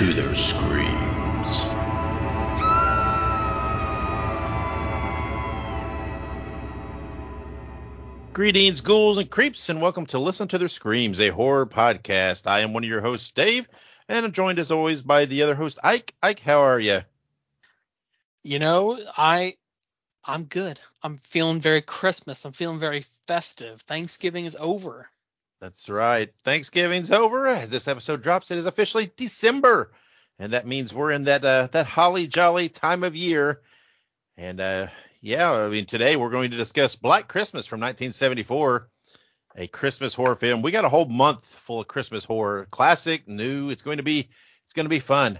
to their screams. Greetings, ghouls and creeps, and welcome to Listen to Their Screams, a horror podcast. I am one of your hosts, Dave, and I'm joined as always by the other host, Ike. Ike, how are you? You know, I I'm good. I'm feeling very Christmas. I'm feeling very festive. Thanksgiving is over. That's right. Thanksgiving's over. As this episode drops, it is officially December, and that means we're in that uh, that holly jolly time of year. And uh, yeah, I mean today we're going to discuss Black Christmas from 1974, a Christmas horror film. We got a whole month full of Christmas horror, classic, new. It's going to be it's going to be fun.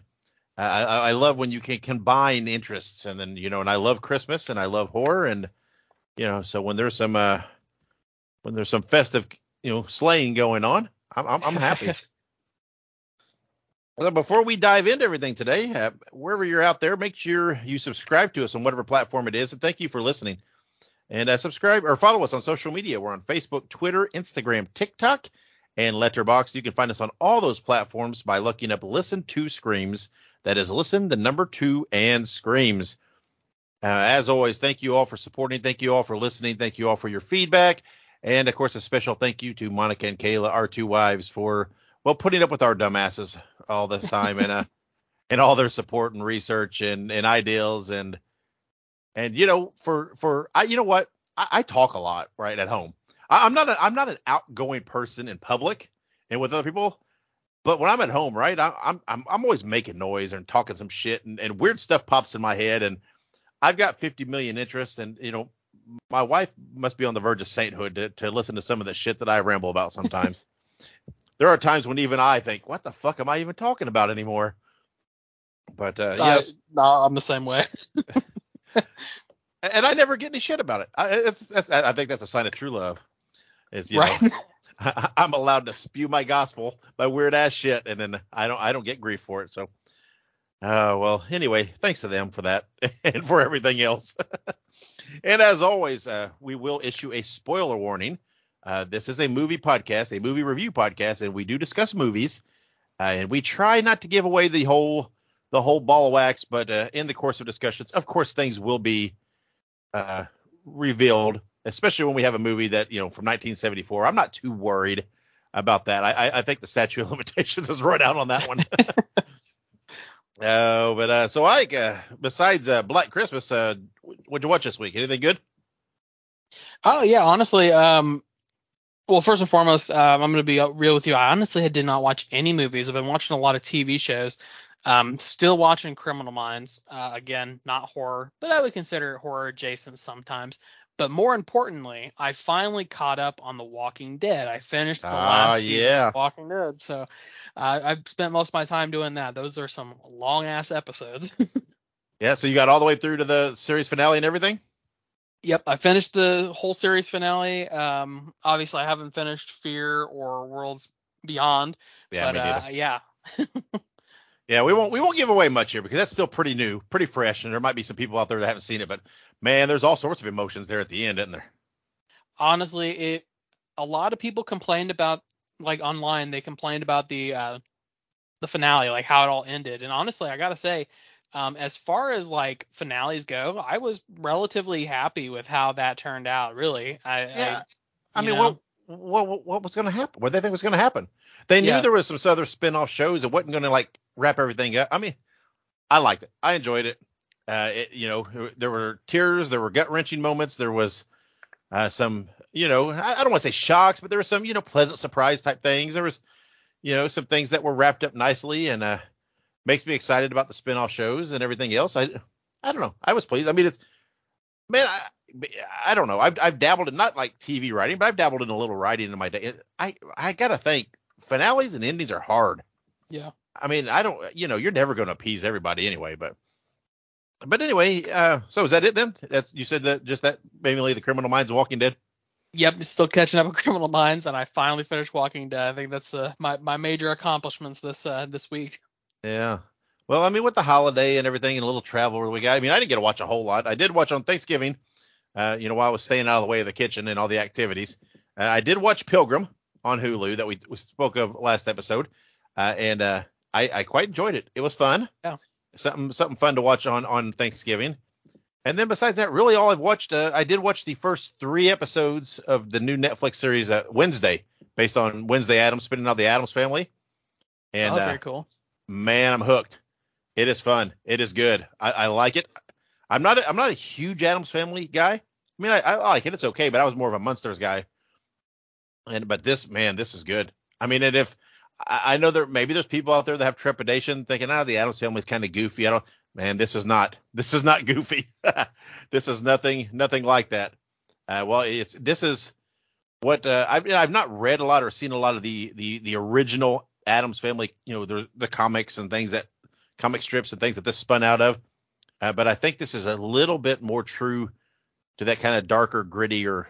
I, I love when you can combine interests, and then you know, and I love Christmas and I love horror, and you know, so when there's some uh, when there's some festive you know slaying going on, I'm I'm, I'm happy. well, before we dive into everything today, uh, wherever you're out there, make sure you subscribe to us on whatever platform it is, and thank you for listening. And uh, subscribe or follow us on social media. We're on Facebook, Twitter, Instagram, TikTok, and Letterboxd. You can find us on all those platforms by looking up "Listen to Screams." That is listen, the number two, and screams. Uh, as always, thank you all for supporting. Thank you all for listening. Thank you all for your feedback. And of course, a special thank you to Monica and Kayla, our two wives, for well putting up with our dumbasses all this time and uh and all their support and research and and ideals and and you know for for I you know what I, I talk a lot right at home. I, I'm not a, I'm not an outgoing person in public and with other people. But when I'm at home, right, I, I'm I'm I'm always making noise and talking some shit, and, and weird stuff pops in my head, and I've got 50 million interests, and you know, my wife must be on the verge of sainthood to, to listen to some of the shit that I ramble about sometimes. there are times when even I think, what the fuck am I even talking about anymore? But uh, yes, no, I'm the same way. and I never get any shit about it. I, it's, it's, I think that's a sign of true love. Is you right. know, I, I'm allowed to spew my gospel by weird ass shit, and then I don't I don't get grief for it. So, uh, well, anyway, thanks to them for that and for everything else. And as always, uh, we will issue a spoiler warning. Uh, this is a movie podcast, a movie review podcast, and we do discuss movies. Uh, and we try not to give away the whole the whole ball of wax, but uh, in the course of discussions, of course, things will be uh, revealed especially when we have a movie that you know from 1974. I'm not too worried about that. I, I think the statute of limitations has run out on that one. uh, but uh, so Ike, uh, besides uh, Black Christmas, uh, what'd you watch this week? Anything good? Oh yeah, honestly, um, well first and foremost, um, I'm gonna be real with you. I honestly did not watch any movies. I've been watching a lot of TV shows. Um, still watching Criminal Minds. Uh, again, not horror, but I would consider it horror adjacent sometimes. But more importantly, I finally caught up on The Walking Dead. I finished the Ah, last season yeah. of Walking Dead, so uh, I've spent most of my time doing that. Those are some long ass episodes. Yeah, so you got all the way through to the series finale and everything. yep, I finished the whole series finale. Um, obviously, I haven't finished Fear or Worlds Beyond, Yeah, but uh, yeah, Yeah, we won't we won't give away much here because that's still pretty new, pretty fresh, and there might be some people out there that haven't seen it. But man, there's all sorts of emotions there at the end, isn't there? honestly, it a lot of people complained about like online. They complained about the uh, the finale, like how it all ended. And honestly, I gotta say, um, as far as like finales go, I was relatively happy with how that turned out. Really, I, Yeah. I, I mean, know? what, what what what was going to happen? What did they think was going to happen? They knew there was some other spin-off shows that wasn't going to like wrap everything up. I mean, I liked it. I enjoyed it. Uh, it, you know, there were tears, there were gut-wrenching moments, there was uh, some, you know, I, I don't want to say shocks, but there were some, you know, pleasant surprise type things. There was, you know, some things that were wrapped up nicely and uh, makes me excited about the spin-off shows and everything else. I I don't know. I was pleased. I mean, it's man, I, I don't know. I've I've dabbled in not like TV writing, but I've dabbled in a little writing in my day. I I gotta think finales and endings are hard. yeah. I mean, I don't, you know, you're never going to appease everybody anyway, but but anyway, uh, so is that it then? That's you said that just that mainly the Criminal Minds of Walking Dead. Yep, still catching up with Criminal Minds, and I finally finished Walking Dead. I think that's the my, my major accomplishments this uh, this week. Yeah. Well, I mean, with the holiday and everything and a little travel where we got, I mean, I didn't get to watch a whole lot. I did watch on Thanksgiving, uh, you know, while I was staying out of the way of the kitchen and all the activities. Uh, I did watch Pilgrim on Hulu that we, we spoke of last episode. Uh, and uh, I, I quite enjoyed it. It was fun. Yeah. Something something fun to watch on on Thanksgiving. And then besides that, really all I've watched, uh, I did watch the first three episodes of the new Netflix series uh, Wednesday, based on Wednesday Addams, spinning out the Addams family. And oh, uh, very cool. man, I'm hooked. It is fun. It is good. I, I like it. I'm not. A, I'm not a huge Addams Family guy. I mean, I, I like it. It's okay, but I was more of a Munsters guy. And but this man, this is good. I mean, and if I, know there maybe there's people out there that have trepidation, thinking, ah, the Addams Family is kind of goofy. I don't. Man, this is not. This is not goofy. this is nothing. Nothing like that. Uh, well, it's this is what uh, I've I've not read a lot or seen a lot of the the the original Addams Family. You know, the the comics and things that comic strips and things that this spun out of. Uh, but I think this is a little bit more true to that kind of darker, grittier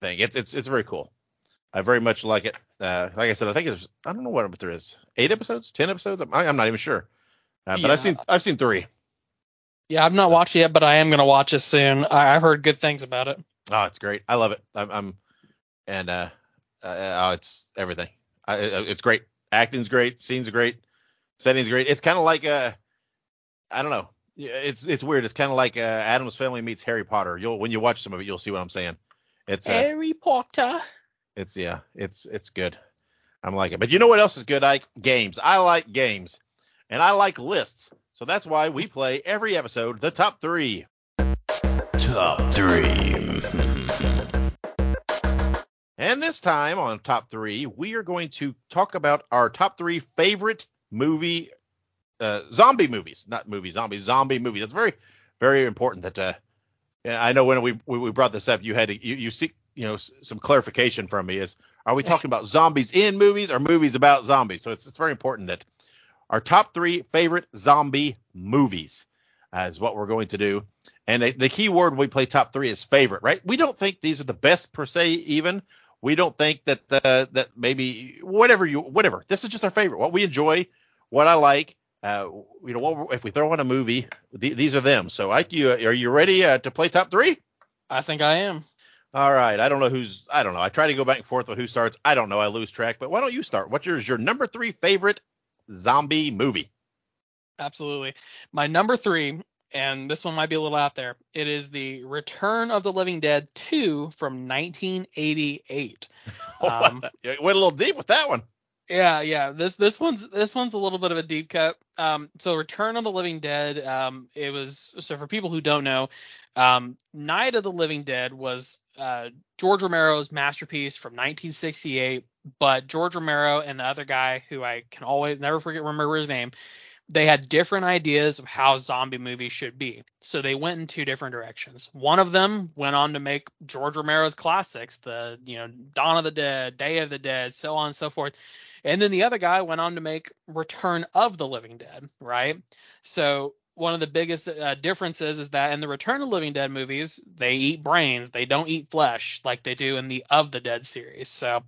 thing. It's it's it's very cool. I very much like it. Uh, like I said, I think it's I don't know what there is. Eight episodes, ten episodes. I'm, I'm not even sure. Uh, but Yeah. I've seen I've seen three. Yeah, I've not watched it yet, but I am gonna watch it soon. I, I've heard good things about it. Oh, it's great. I love it. I'm, I'm and uh, uh, oh, it's everything. I, I- it's great. Acting's great. Scenes are great. Setting's great. It's kind of like uh, I don't know. Yeah, It's it's weird. It's kind of like uh, Addams Family meets Harry Potter. You'll when you watch some of it, you'll see what I'm saying. It's uh, Harry Potter. It's yeah, it's it's good. I'm like it. But you know what else is good? Ike? Games. I like games, and I like lists. So that's why we play every episode the top three. Top three. And this time on top three, we are going to talk about our top three favorite movie, uh, zombie movies, not movie zombies, zombie movies. That's very, very important. That uh, I know when we we brought this up, you had to you, you seek you know s- some clarification from me. Is are we talking about zombies in movies or movies about zombies? So it's it's very important that our top three favorite zombie movies uh, is what we're going to do. And the, the key word when we play top three is favorite, right? We don't think these are the best per se, even. We don't think that uh, that maybe whatever you whatever. This is just our favorite. What we enjoy, what I like. Uh, you know, what, if we throw on a movie, th- these are them. So, Ike, you are you ready uh, to play top three? I think I am. All right. I don't know who's. I don't know. I try to go back and forth with who starts. I don't know. I lose track. But why don't you start? What's yours? Your number three favorite zombie movie? Absolutely. My number three, and this one might be a little out there. It is the Return of the Living Dead 2 from 1988. Um, You went a little deep with that one. Yeah, yeah. This this one's this one's a little bit of a deep cut. Um, so Return of the Living Dead. Um, it was so for people who don't know, um, Night of the Living Dead was uh, George Romero's masterpiece from 1968. But George Romero and the other guy, who I can always never forget remember his name, they had different ideas of how zombie movies should be. So they went in two different directions. One of them went on to make George Romero's classics, the you know Dawn of the Dead, Day of the Dead, so on and so forth. And then the other guy went on to make Return of the Living Dead, right? So one of the biggest uh, differences is that in the Return of the Living Dead movies, they eat brains, they don't eat flesh like they do in the Of the Dead series. So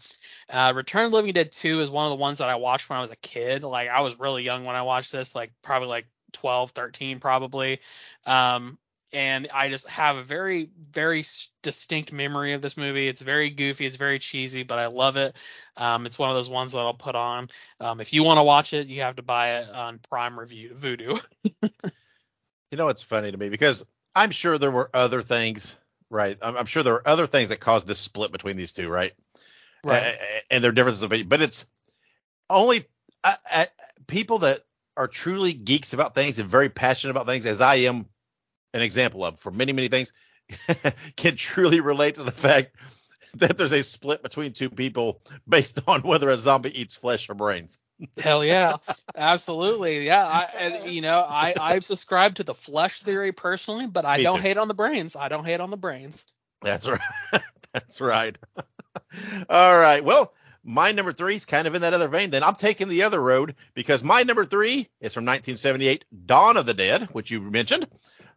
uh, Return of the Living Dead 2 is one of the ones that I watched when I was a kid. Like I was really young when I watched this, like probably like 12, 13 probably. Um, and I just have a very, very distinct memory of this movie. It's very goofy, it's very cheesy, but I love it. Um, it's one of those ones that I'll put on. Um, if you want to watch it, you have to buy it on Prime Review Vudu. You know, it's funny to me because I'm sure there were other things, right? I'm, I'm sure there are other things that caused this split between these two, right? Right. A- and their differences of opinion, but it's only uh, uh, people that are truly geeks about things and very passionate about things, as I am an example of for many, many things, can truly relate to the fact that there's a split between two people based on whether a zombie eats flesh or brains. Hell yeah, absolutely. Yeah, I, and, you know, I I've subscribed to the flesh theory personally, but I Me don't too. hate on the brains. I don't hate on the brains. That's right. That's right. All right. Well, my number three is kind of in that other vein. Then I'm taking the other road because my number three is from 1978, Dawn of the Dead, which you mentioned.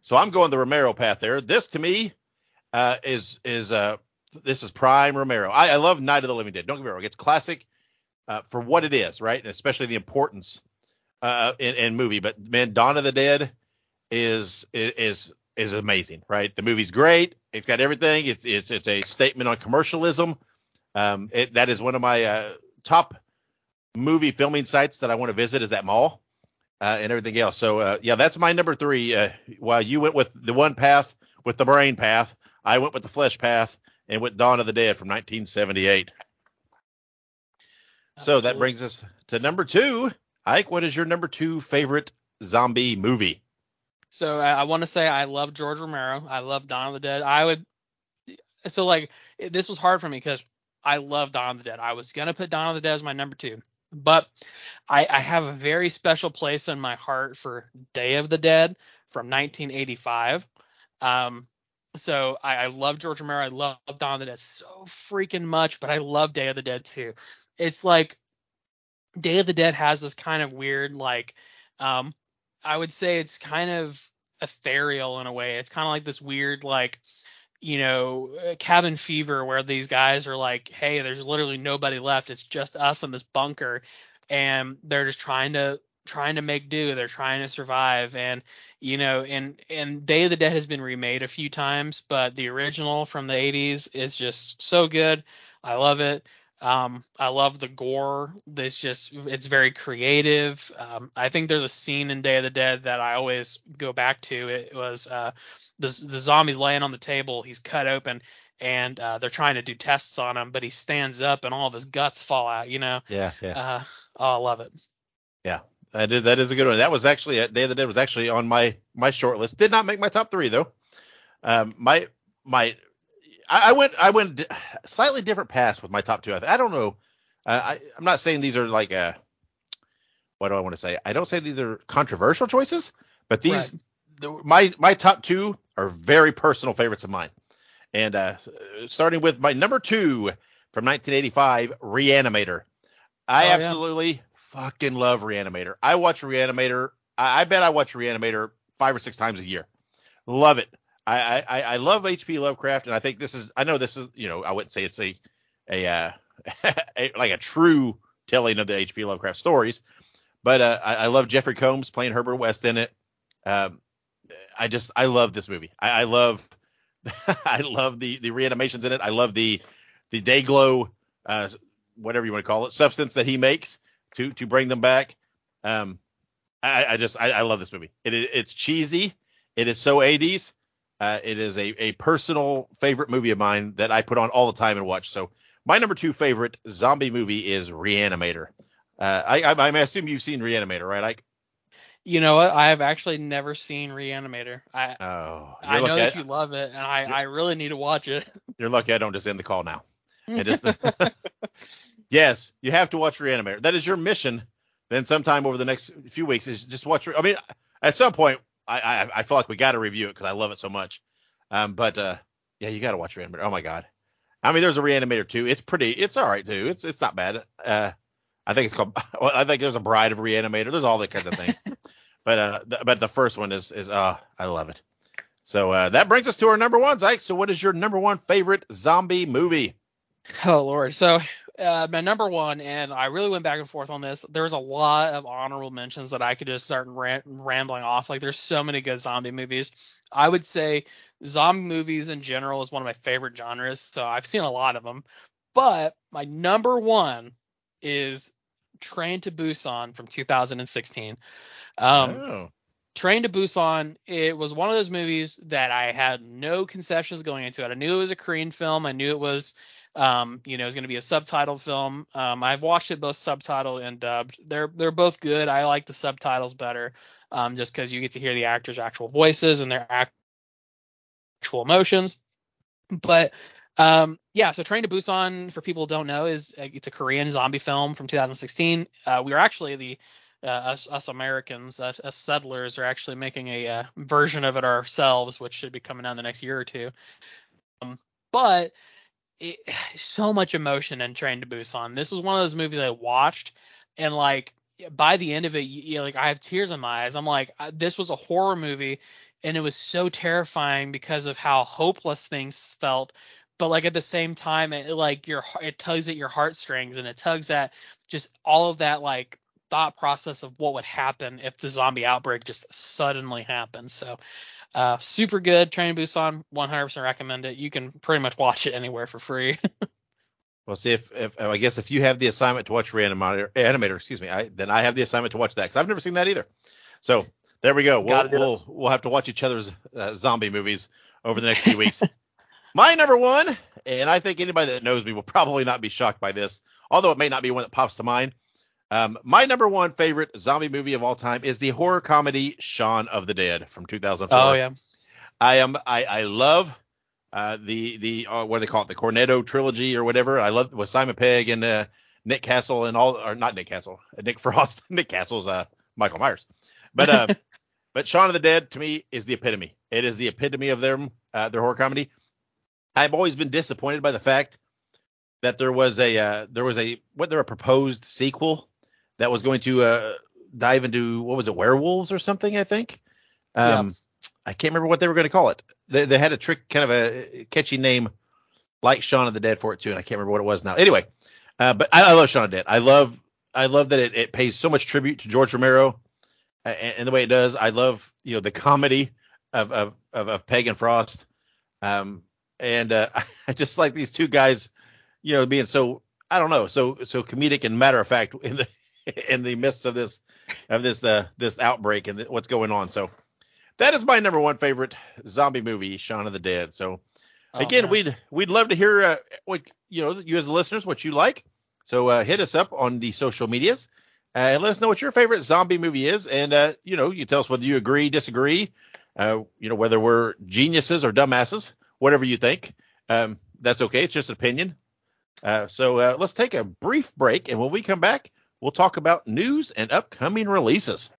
So I'm going the Romero path there. This to me uh, is is uh, this is prime Romero. I, I love Night of the Living Dead. Don't get me wrong. It's classic uh, for what it is, right? And especially the importance uh, in, in movie. But man, Dawn of the Dead is is is amazing, right? The movie's great. It's got everything. It's it's it's a statement on commercialism. Um, it, that is one of my uh, top movie filming sites that I want to visit is that mall uh, and everything else. So uh, yeah, that's my number three. Uh, while you went with the one path with the brain path, I went with the flesh path and with Dawn of the Dead from 1978. So that brings us to number two. Ike, what is your number two favorite zombie movie? So I, I want to say I love George Romero. I love Dawn of the Dead. I would. So like it- this was hard for me because I love Dawn of the Dead. I was gonna put Dawn of the Dead as my number two, but I, I have a very special place in my heart for Day of the Dead from 1985. Um, so I, I love George Romero. I love Dawn of the Dead so freaking much, but I love Day of the Dead too. It's like Day of the Dead has this kind of weird like um I would say it's kind of ethereal in a way. It's kind of like this weird like you know uh, cabin fever where these guys are like hey there's literally nobody left it's just us in this bunker and they're just trying to trying to make do they're trying to survive and you know and and day of the dead has been remade a few times but the original from the 80s is just so good i love it um, I love the gore. It's just it's very creative. Um, I think there's a scene in Day of the Dead that I always go back to. It was uh, the the zombie's laying on the table. He's cut open, and uh, they're trying to do tests on him, but he stands up and all of his guts fall out. You know. Yeah, yeah. Uh, oh, I love it. Yeah. That is that is a good one. That was actually uh, Day of the Dead was actually on my my short list. Did not make my top three though. Um, my my I, I went I went slightly different paths with my top two. I, I don't know. Uh, I I'm not saying these are like uh what do I want to say? I don't say these are controversial choices, but these the, my my top two are very personal favorites of mine. And uh, starting with my number two from 1985, Reanimator. I Oh, yeah. absolutely fucking love Reanimator. I watch Reanimator. I, I bet I watch Reanimator five or six times a year. Love it. I, I, I love H.P. Lovecraft, and I think this is. I know this is. You know, I wouldn't say it's a a, uh, a like a true telling of the H.P. Lovecraft stories, but uh, I, I love Jeffrey Combs playing Herbert West in it. Um, I just I love this movie. I, I love I love the the reanimations in it. I love the the day glow, uh, whatever you want to call it, substance that he makes to to bring them back. Um, I, I just I, I love this movie. It is it's cheesy. It is so 80s. Uh, it is a, a personal favorite movie of mine that I put on all the time and watch. So my number two favorite zombie movie is Reanimator. Uh, I, I, I assume you've seen Reanimator, right? Like, You know what? I have actually never seen Reanimator. I oh, I know that I, you love it, and I I really need to watch it. you're lucky I don't just end the call now. And just yes, you have to watch Reanimator. That is your mission. Then sometime over the next few weeks is just watch. I mean, at some point, I I, I feel like we got to review it because I love it so much. Um, but uh, yeah, you got to watch Reanimator. Oh my god. I mean, there's a Reanimator too. It's pretty. It's all right too. It's it's not bad. Uh, I think it's called. Well, I think there's a Bride of Reanimator. There's all that kinds of things. but uh, th- but the first one is is uh, I love it. So uh, that brings us to our number one, Ike. So what is your number one favorite zombie movie? Oh Lord. So uh, my number one, and I really went back and forth on this. There's a lot of honorable mentions that I could just start rambling off. Like there's so many good zombie movies. I would say zombie movies in general is one of my favorite genres. So I've seen a lot of them. But my number one is Train to Busan from 2016. Um, oh, Train to Busan, it was one of those movies that I had no conceptions going into it. I knew it was a Korean film. I knew it was, um, you know, it was going to be a subtitled film. Um, I've watched it both subtitled and dubbed. They're they're both good. I like the subtitles better, um, just because you get to hear the actors' actual voices and their act- actual emotions. But um, yeah, so Train to Busan, for people who don't know, is uh, it's a Korean zombie film from 2016. Uh, we are actually the uh, us, us Americans, uh, us settlers, are actually making a uh, version of it ourselves, which should be coming out in the next year or two. Um, but it, so much emotion in Train to Busan. This was one of those movies I watched, and like by the end of it, you, you- like I have tears in my eyes. I'm like, I- this was a horror movie, and it was so terrifying because of how hopeless things felt. But like at the same time, it like your heart- it tugs at your heartstrings, and it tugs at just all of that like thought process of what would happen if the zombie outbreak just suddenly happened. So, uh, super good. Train to Busan, 100% recommend it. You can pretty much watch it anywhere for free. Well, see if, if I guess if you have the assignment to watch Reanimator, Animator, excuse me, I, then I have the assignment to watch that because I've never seen that either. So there we go. We'll Gotta do it. we'll, we'll have to watch each other's uh, zombie movies over the next few weeks. My number one, and I think anybody that knows me will probably not be shocked by this, although it may not be one that pops to mind. Um, my number one favorite zombie movie of all time is the horror comedy Shaun of the Dead from 2004. Oh yeah. I am I I love uh, the the uh, what do they call it the Cornetto trilogy or whatever. I love with Simon Pegg and uh, Nick Castle and all or not Nick Castle, uh, Nick Frost. Nick Castle's uh Michael Myers, but uh but Shaun of the Dead to me is the epitome. It is the epitome of them uh, their horror comedy. I've always been disappointed by the fact that there was a uh, there was a what there a proposed sequel that was going to uh, dive into what was it werewolves or something I think. Um, I can't remember what they were going to call it. They, they had a trick kind of a catchy name like Shaun of the Dead for it too, and I can't remember what it was now. Anyway, uh, but I, I love Shaun of the Dead. I love I love that it, it pays so much tribute to George Romero and, and the way it does. I love you know the comedy of of of, of Pegg and Frost. Um, and uh, I just like these two guys, you know, being so I don't know, so so comedic and matter of fact in the in the midst of this of this uh, this outbreak and what's going on. So that is my number one favorite zombie movie, Shaun of the Dead. So Oh, again, man. we'd we'd love to hear uh, what you know you as the listeners what you like. So uh, hit us up on the social medias uh, and let us know what your favorite zombie movie is, and uh, you know you tell us whether you agree, disagree, uh, you know whether we're geniuses or dumbasses, whatever you think. Um, that's okay. It's just an opinion. Uh, so uh, let's take a brief break, and when we come back, we'll talk about news and upcoming releases.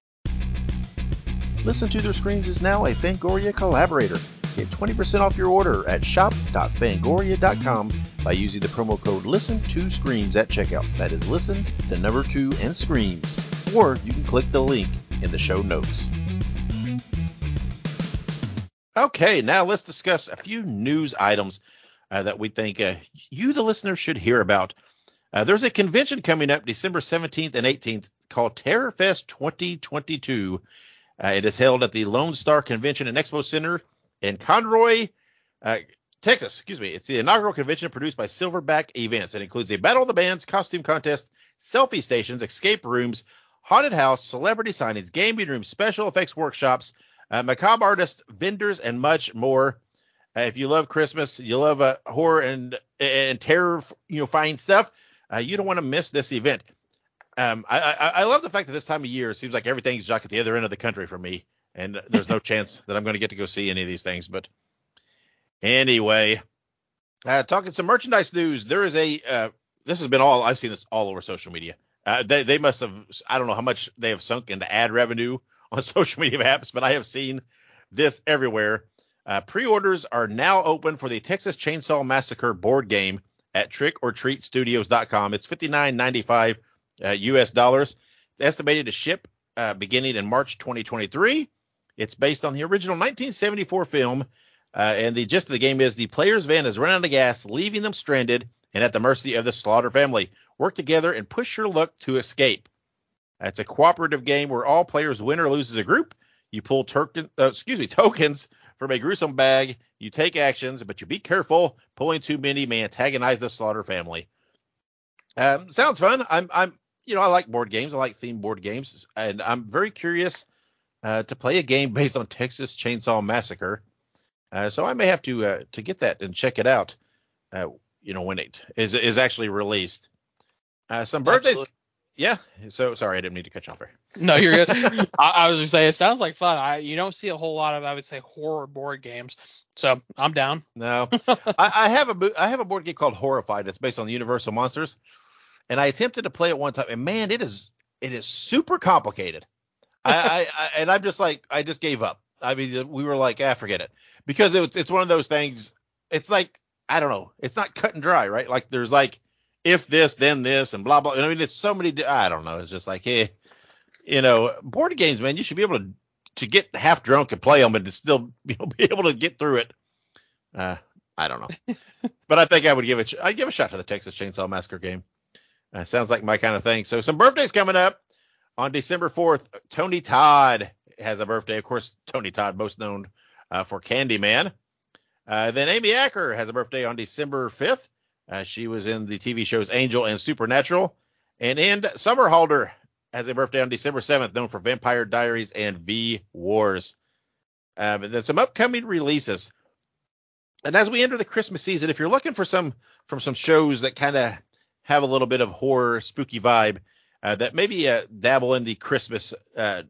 Listen to Their Screams is now a Fangoria collaborator. Get 20% off your order at shop.fangoria.com by using the promo code LISTEN2SCREAMS at checkout. That is listen, the number two, and screams. Or you can click the link in the show notes. Okay, now let's discuss a few news items uh, that we think uh, you, the listener, should hear about. Uh, there's a convention coming up December 17th and 18th called TerrorFest 2022. Uh, it is held at the Lone Star Convention and Expo Center in Conroe, uh, Texas. Excuse me. It's the inaugural convention produced by Silverback Events. It includes a Battle of the Bands, costume contest, selfie stations, escape rooms, haunted house, celebrity signings, gaming rooms, special effects workshops, uh, macabre artists, vendors, and much more. Uh, if you love Christmas, you love uh, horror and and terror, you know, fine stuff. Uh, you don't want to miss this event. Um, I, I I love the fact that this time of year it seems like everything's like at the other end of the country for me, and there's no chance that I'm going to get to go see any of these things. But anyway, uh, talking some merchandise news, there is a uh, this has been all I've seen this all over social media. Uh, they they must have I don't know how much they have sunk into ad revenue on social media apps, but I have seen this everywhere. Uh, pre-orders are now open for the Texas Chainsaw Massacre board game at trickortreatstudios.com. It's $59.95 uh, US dollars. It's estimated to ship uh, beginning in March 2023. It's based on the original 1974 film, uh, and the gist of the game is the player's van is run out of gas, leaving them stranded and at the mercy of the Slaughter family. Work together and push your luck to escape. It's a cooperative game where all players win or lose as a group. You pull token, uh, excuse me, tokens from a gruesome bag. You take actions, but you be careful. Pulling too many may antagonize the Slaughter family. Um, sounds fun. I'm, I'm, you know, I like board games. I like themed board games, and I'm very curious uh, to play a game based on Texas Chainsaw Massacre. Uh, so I may have to uh, to get that and check it out. Uh, you know, when it is is actually released. Uh, some birthdays. Absolutely. Yeah. So sorry, I didn't need to cut you off there. No, you're good. I, I was just saying, it sounds like fun. I you don't see a whole lot of, I would say, horror board games. So I'm down. No, I, I have a I have a board game called Horrified that's based on the Universal monsters, and I attempted to play it one time, and man, it is it is super complicated. I, I, I and I'm just like I just gave up. I mean, we were like, ah, forget it, because it's it's one of those things. It's like I don't know. It's not cut and dry, right? Like there's like if this, then this, and blah blah. I mean, it's so many. I don't know. It's just like, hey, you know, board games, man. You should be able to to get half drunk and play them and to still you know, be able to get through it. Uh, I don't know, but I think I would give it. I'd give a shot to the Texas Chainsaw Massacre game. Uh, sounds like my kind of thing. So some birthdays coming up on December 4th. Tony Todd has a birthday. Of course, Tony Todd, most known uh, for Candyman. Uh, then Amy Acker has a birthday on December 5th. Uh, she was in the TV shows Angel and Supernatural. And Ian Somerhalder has a birthday on December 7th, known for Vampire Diaries and V Wars. Um, and then some upcoming releases. And as we enter the Christmas season, if you're looking for some from some shows that kind of have a little bit of horror, spooky vibe, uh, that maybe uh, dabble in the Christmas, uh,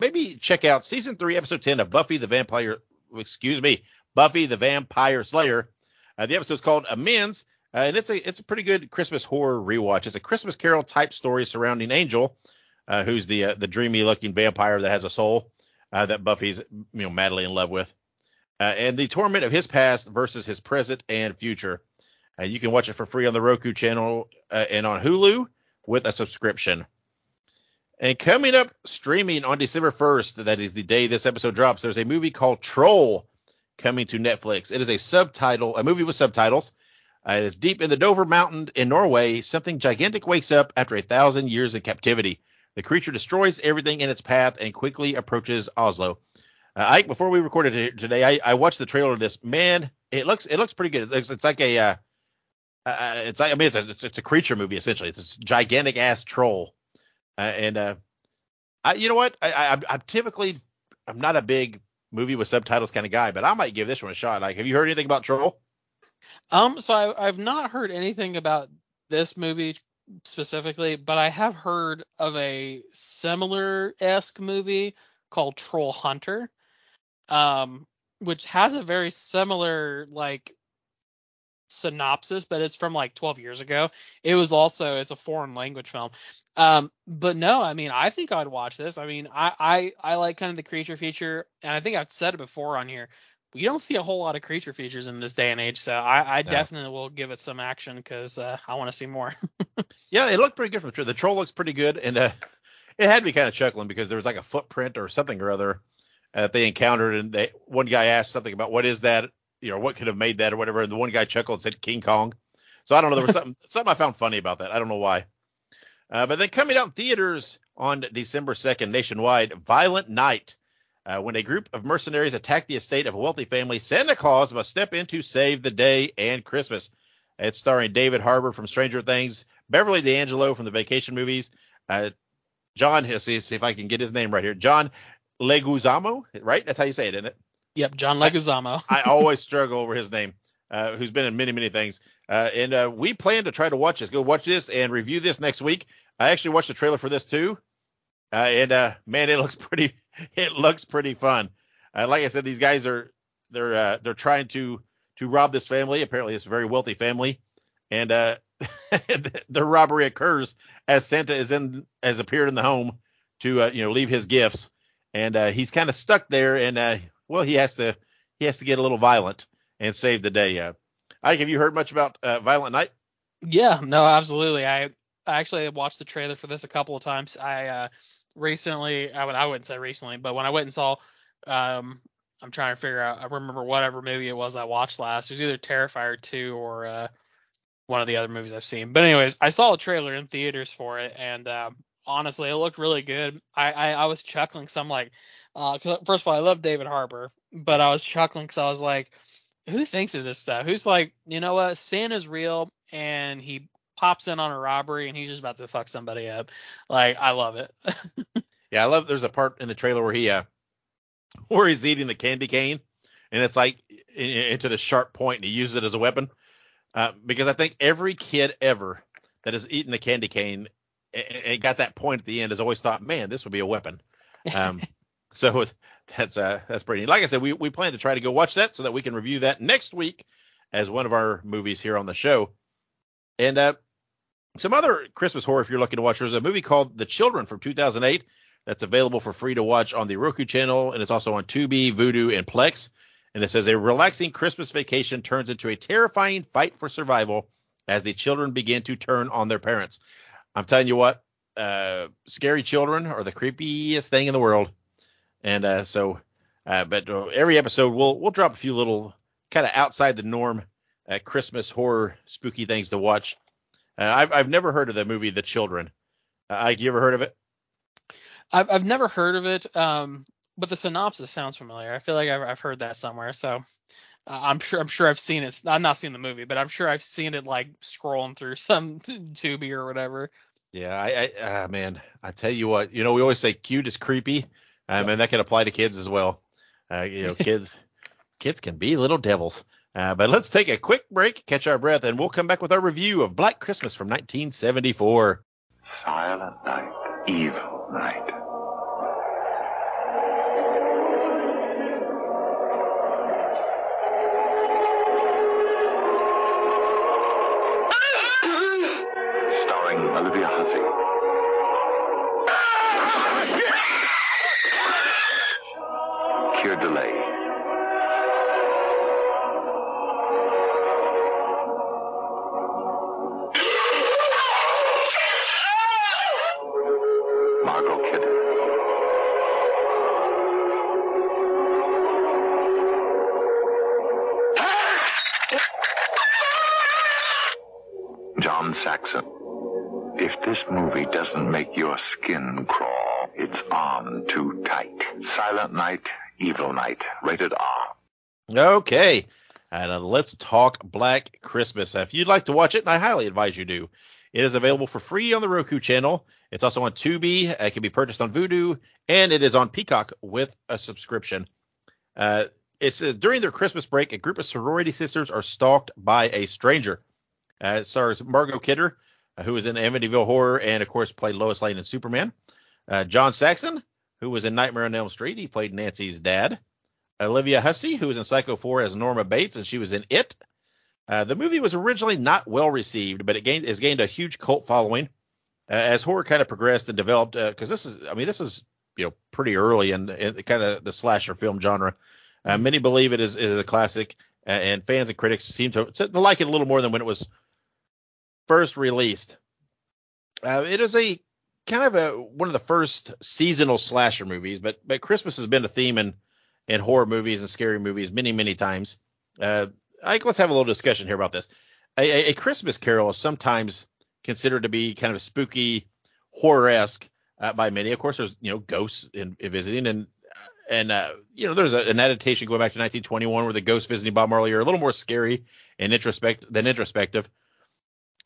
maybe check out season three, episode 10 of Buffy the Vampire, excuse me, Buffy the Vampire Slayer. Uh, the episode's called Amends, uh, and it's a it's a pretty good Christmas horror rewatch. It's a Christmas Carol type story surrounding Angel, uh, who's the uh, the dreamy looking vampire that has a soul uh, that Buffy's you know madly in love with, uh, and the torment of his past versus his present and future. Uh, you can watch it for free on the Roku channel and on Hulu with a subscription. And coming up streaming on December 1st, that is the day this episode drops, there's a movie called Troll coming to Netflix. It is a subtitle, a movie with subtitles. Uh, it is deep in the Dovre Mountain in Norway. Something gigantic wakes up after a thousand years in captivity. The creature destroys everything in its path and quickly approaches Oslo. Uh, Ike, before we recorded today, I, I, watched the trailer of this. Man, it looks it looks pretty good. It looks, it's like a uh, uh, it's like I mean it's a it's, it's, a creature movie essentially. It's a gigantic ass troll, uh, and uh, I you know what I, I I'm typically I'm not a big movie with subtitles kind of guy, but I might give this one a shot. Like, have you heard anything about Troll? Um, so I, I've not heard anything about this movie specifically, but I have heard of a similar esque movie called Troll Hunter, um, which has a very similar like synopsis, but it's from like 12 years ago. It was also it's a foreign language film. Um, but no, I mean I think I'd watch this. I mean I I I like kind of the creature feature, and I think I've said it before on here. We don't see a whole lot of creature features in this day and age, so I, I no. definitely will give it some action because uh, I want to see more. yeah, it looked pretty good from the trailer. The troll looks pretty good, and uh, it had me kind of chuckling because there was like a footprint or something or other that they encountered, and they one guy asked something about what is that, you know, what could have made that or whatever, and the one guy chuckled and said King Kong. So I don't know, there was something something I found funny about that. I don't know why. Uh, but then coming out in theaters on December 2nd nationwide, Violent Night. Uh, when a group of mercenaries attack the estate of a wealthy family, Santa Claus must step in to save the day and Christmas. It's starring David Harbour from Stranger Things, Beverly D'Angelo from the Vacation movies, uh, John, see, see if I can get his name right here. John Leguizamo, right? That's how you say it, isn't it? Yep, John Leguizamo. I, I always struggle over his name. Uh, who's been in many, many things. Uh, and uh, we plan to try to watch this. Go watch this and review this next week. I actually watched the trailer for this too, uh, and uh, man, it looks pretty. It looks pretty fun. Uh, like I said, these guys are they're they're trying to to rob this family. Apparently, it's a very wealthy family, and uh, the robbery occurs as Santa is in has appeared in the home to uh, you know leave his gifts, and uh, he's kind of stuck there, and uh, well, he has to he has to get a little violent and save the day. Uh, Ike, have you heard much about uh, Violent Night? Yeah, no, absolutely. I, I actually watched the trailer for this a couple of times. I uh, recently, I would I wouldn't say recently, but when I went and saw, um, I'm trying to figure out. I remember whatever movie it was I watched last. It was either Terrifier 2 or uh, one of the other movies I've seen. But anyways, I saw a trailer in theaters for it, and um, honestly, it looked really good. I I, I was chuckling. So I'm like, uh, first of all, I love David Harbour, but I was chuckling because I was like who thinks of this stuff? Who's like, you know what, Santa's real and he pops in on a robbery and he's just about to fuck somebody up. Like, I love it. yeah, I love. There's a part in the trailer where he, uh, where he's eating the candy cane and it's like into the sharp point and he uses it as a weapon. Uh, because I think every kid ever that has eaten a candy cane and got that point at the end has always thought, man, this would be a weapon. Um, so that's uh that's pretty neat. Like I said, we we plan to try to go watch that so that we can review that next week as one of our movies here on the show. And uh some other Christmas horror if you're looking to watch. There's a movie called The Children from 2008 that's available for free to watch on the Roku channel and it's also on Tubi, Vudu, and Plex. And it says a relaxing Christmas vacation turns into a terrifying fight for survival as the children begin to turn on their parents. I'm telling you what, uh, scary children are the creepiest thing in the world. And uh, so, uh, but uh, every episode we'll we'll drop a few little kind of outside the norm uh, Christmas horror spooky things to watch. Uh, I've I've never heard of the movie The Children. Uh, Ike, you ever heard of it? I've I've never heard of it. Um, but the synopsis sounds familiar. I feel like I've I've heard that somewhere. So Uh, I'm sure I'm sure I've seen it. I'm not seen the movie, but I'm sure I've seen it like scrolling through some Tubi or whatever. Yeah, I, I uh, man, I tell you what, you know, we always say cute is creepy, um, and that can apply to kids as well. Uh, you know, kids, kids can be little devils. Uh, but let's take a quick break, catch our breath, and we'll come back with our review of Black Christmas from 1974. Silent night, evil night. Starring Olivia Hussey. Keir Dullea. This movie doesn't make your skin crawl, it's on too tight. Silent Night, Evil Night, rated R. Okay, and uh, let's talk Black Christmas. If you'd like to watch it, and I highly advise you do, it is available for free on the Roku channel. It's also on Tubi. It can be purchased on Vudu, and it is on Peacock with a subscription. Uh, it's uh, during their Christmas break, a group of sorority sisters are stalked by a stranger. Uh, it stars Margot Kidder, who was in Amityville Horror and, of course, played Lois Lane in Superman. Uh, John Saxon, who was in Nightmare on Elm Street, he played Nancy's dad. Olivia Hussey, who was in Psycho 4 as Norma Bates, and she was in It. Uh, the movie was originally not well received, but it gained has gained a huge cult following uh, as horror kind of progressed and developed. Because this is, I mean, this is you know pretty early in, in kind of the slasher film genre. Uh, many believe it is, is a classic, uh, and fans and critics seem to, to like it a little more than when it was first released. Uh, it is a kind of a one of the first seasonal slasher movies, but but Christmas has been a theme in in horror movies and scary movies many many times. Uh, I, let's have a little discussion here about this. A, a, a Christmas Carol is sometimes considered to be kind of spooky, horror-esque uh, by many. Of course, there's you know ghosts in, in visiting, and and uh, you know there's a, an adaptation going back to 1921 where the ghosts visiting Bob Marley are a little more scary and introspect than introspective.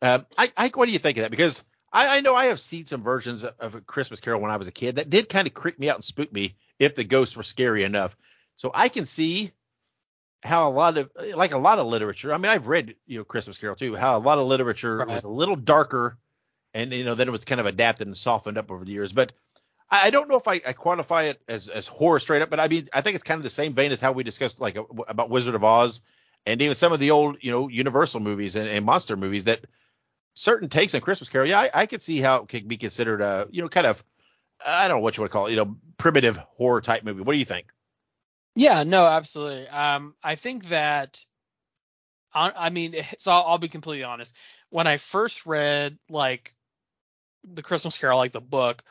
Uh, I, I, what do you think of that? Because I, I know I have seen some versions of, a Christmas Carol when I was a kid that did kind of creep me out and spook me if the ghosts were scary enough. So I can see how a lot of like a lot of literature. I mean, I've read you know Christmas Carol too. How a lot of literature Right. was a little darker, and you know then it was kind of adapted and softened up over the years. But I, I don't know if I, I quantify it as as horror straight up. But I mean, I think it's kind of the same vein as how we discussed like about Wizard of Oz and even some of the old you know Universal movies and, and monster movies that certain takes on Christmas Carol. Yeah, I, I could see how it could be considered a you know kind of I don't know what you would call it, you know, primitive horror type movie. What do you think? Yeah, no, absolutely. Um, I think that, I, I mean, so I'll, I'll be completely honest. When I first read like the Christmas Carol, like the book,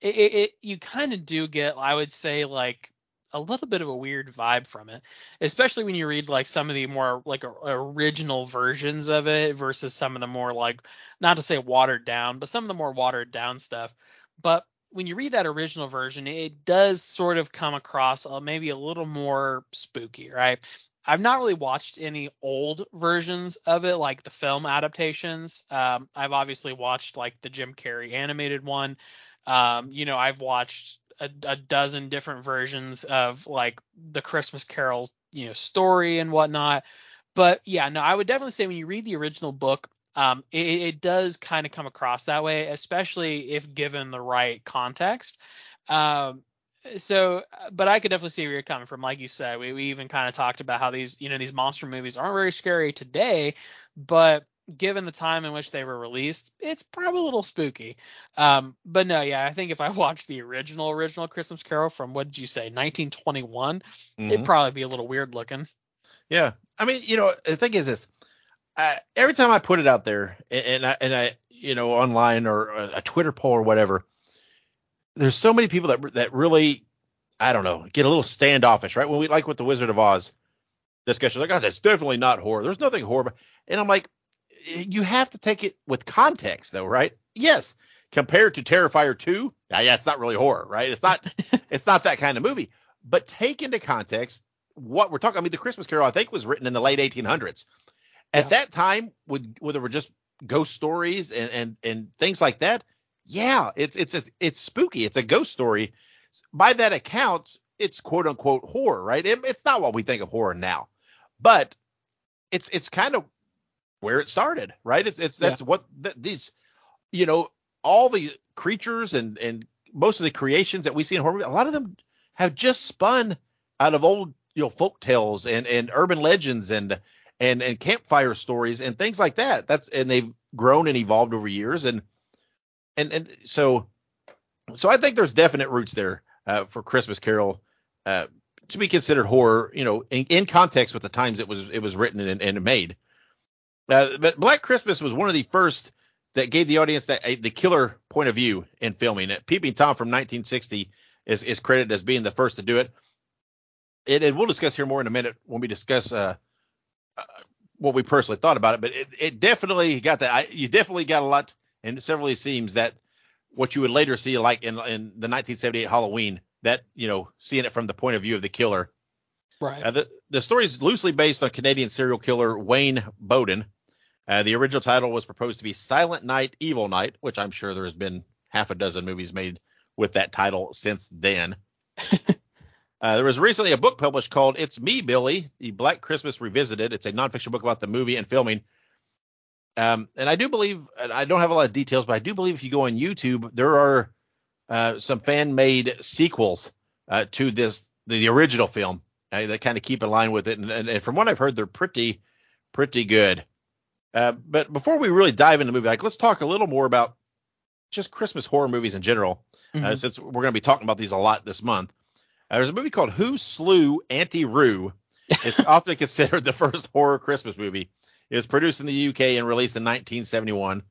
it, it, it you kind of do get, I would say, like a little bit of a weird vibe from it, especially when you read like some of the more like original versions of it versus some of the more like, not to say watered down, but some of the more watered down stuff. But when you read that original version, it does sort of come across uh, maybe a little more spooky, right? I've not really watched any old versions of it, like the film adaptations. Um, I've obviously watched like the Jim Carrey animated one. Um, you know, I've watched a, a dozen different versions of like the Christmas Carol, you know, story and whatnot. But yeah, no, I would definitely say when you read the original book, um, it, it does kind of come across that way, especially if given the right context. Um, so, but I could definitely see where you're coming from. Like you said, we, we even kind of talked about how these, you know, these monster movies aren't very scary today, but given the time in which they were released, it's probably a little spooky. Um, but no, yeah, I think if I watched the original, original Christmas Carol from what did you say, 1921, it'd Mhm. probably be a little weird looking. Yeah, I mean, you know, the thing is this: uh, every time I put it out there, and, and I, and I, you know, online or a, a Twitter poll or whatever, there's so many people that that really, I don't know, get a little standoffish, right? When we like with the Wizard of Oz discussion, like, oh, that's definitely not horror. There's nothing horror, and I'm like, you have to take it with context, though, right? Yes, compared to Terrifier 2, yeah, yeah, it's not really horror, right? It's not, it's not that kind of movie. But take into context what we're talking. I mean, the Christmas Carol I think was written in the late 1800s. At Yeah. that time, would where there were just ghost stories and and and things like that. Yeah, it's it's it's, it's spooky. It's a ghost story. By that account, it's quote unquote horror, right? It- it's not what we think of horror now, but it's it's kind of where it started, right? It's it's that's what th- these, you know, all the creatures and and most of the creations that we see in horror, movies, a lot of them have just spun out of old you know folk tales and and urban legends and and and campfire stories and things like that. That's and they've grown and evolved over years and and and so so I think there's definite roots there uh, for Christmas Carol uh, to be considered horror, you know, in, in context with the times it was it was written and, and made. Uh, but Black Christmas was one of the first that gave the audience that a, the killer point of view in filming. Uh, Peeping Tom from 1960 is is credited as being the first to do it. And, and we'll discuss here more in a minute when we discuss uh, uh, what we personally thought about it. But it, it definitely got that. I, you definitely got a lot, and several seems that what you would later see, like in in the 1978 Halloween, that you know, seeing it from the point of view of the killer. Right. Uh, the the story is loosely based on Canadian serial killer Wayne Boden. Uh, the original title was proposed to be Silent Night, Evil Night, which I'm sure there has been half a dozen movies made with that title since then. uh, there was recently a book published called "It's Me, Billy: The Black Christmas Revisited." It's a nonfiction book about the movie and filming. Um, and I do believe, and I don't have a lot of details, but I do believe if you go on YouTube, there are uh, some fan-made sequels uh, to this the, the original film uh, that kind of keep in line with it. And, and, and from what I've heard, they're pretty pretty good. Uh, but before we really dive into the movie, like let's talk a little more about just Christmas horror movies in general, uh, Mhm. since we're going to be talking about these a lot this month. Uh, there's a movie called Who Slew Auntie Roo. It's often considered the first horror Christmas movie. It was produced in the UK and released in 1971.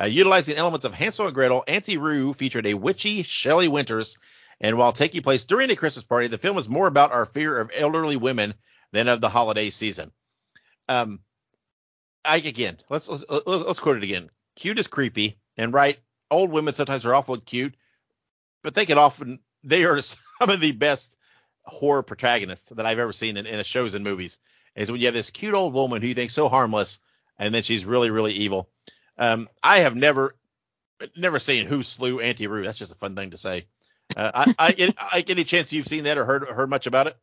Uh, utilizing elements of Hansel and Gretel, Auntie Roo featured a witchy Shelley Winters, and while taking place during a Christmas party, the film is more about our fear of elderly women than of the holiday season. Um, I again, let's let's let's, quote it again. Cute is creepy, and right, old women sometimes are awful cute, but they can often they are some of the best horror protagonists that I've ever seen in, in shows and movies. Is when you have this cute old woman who you think so harmless, and then she's really really evil. Um, I have never never seen Who Slew Auntie Roo. That's just a fun thing to say. Uh, I, I, get, I any chance you've seen that or heard heard much about it?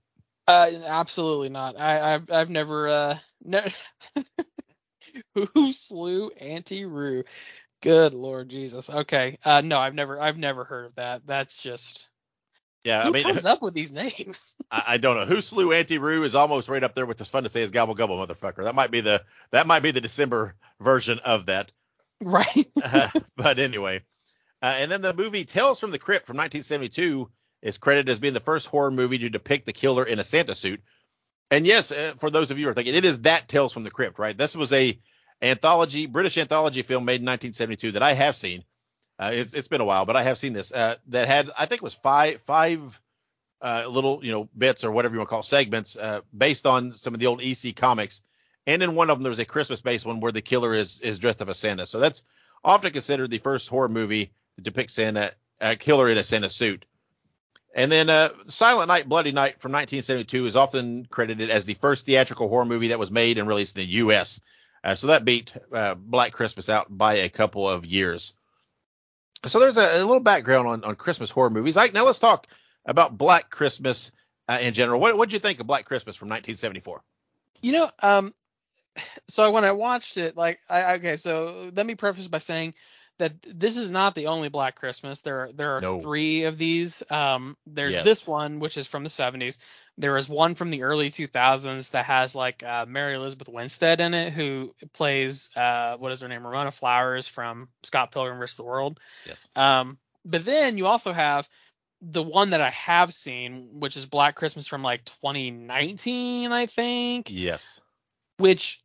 Uh, absolutely not. I, I've I've never uh who slew Auntie Roo? Good Lord Jesus. Okay. Uh, no, I've never I've never heard of that. That's just Yeah, who I mean, comes up with these names. I, I don't know. Who slew Auntie Roo is almost right up there with as fun to say as Gobble Gobble Motherfucker. That might be the that might be the December version of that. right. Uh, but anyway, uh, and then the movie Tales from the Crypt from 1972 is credited as being the first horror movie to depict the killer in a Santa suit. And yes, uh, for those of you who are thinking, it is that Tales from the Crypt, right? This was a anthology, British anthology film made in 1972 that I have seen. Uh, it's, it's been a while, but I have seen this. Uh, that had, I think, it was five five uh, little, you know, bits or whatever you want to call it, segments uh, based on some of the old EC comics. And in one of them, there was a Christmas-based one where the killer is is dressed up as Santa. So that's often considered the first horror movie to depict Santa, a killer in a Santa suit. And then uh, Silent Night, Bloody Night from 1972 is often credited as the first theatrical horror movie that was made and released in the U.S. Uh, so that beat uh, Black Christmas out by a couple of years. So there's a, a little background on, on Christmas horror movies. Ike, now let's talk about Black Christmas uh, in general. What did you think of Black Christmas from 1974? You know, um, so when I watched it, like, I okay, so let me preface by saying that this is not the only Black Christmas. There are there are No. three of these. Um, there's Yes. this one which is from the 70s. There is one from the early 2000s that has like uh, Mary Elizabeth Winstead in it, who plays uh, what is her name, Ramona Flowers from Scott Pilgrim vs. the World. Yes. Um, but then you also have the one that I have seen, which is Black Christmas from like 2019, I think Yes. which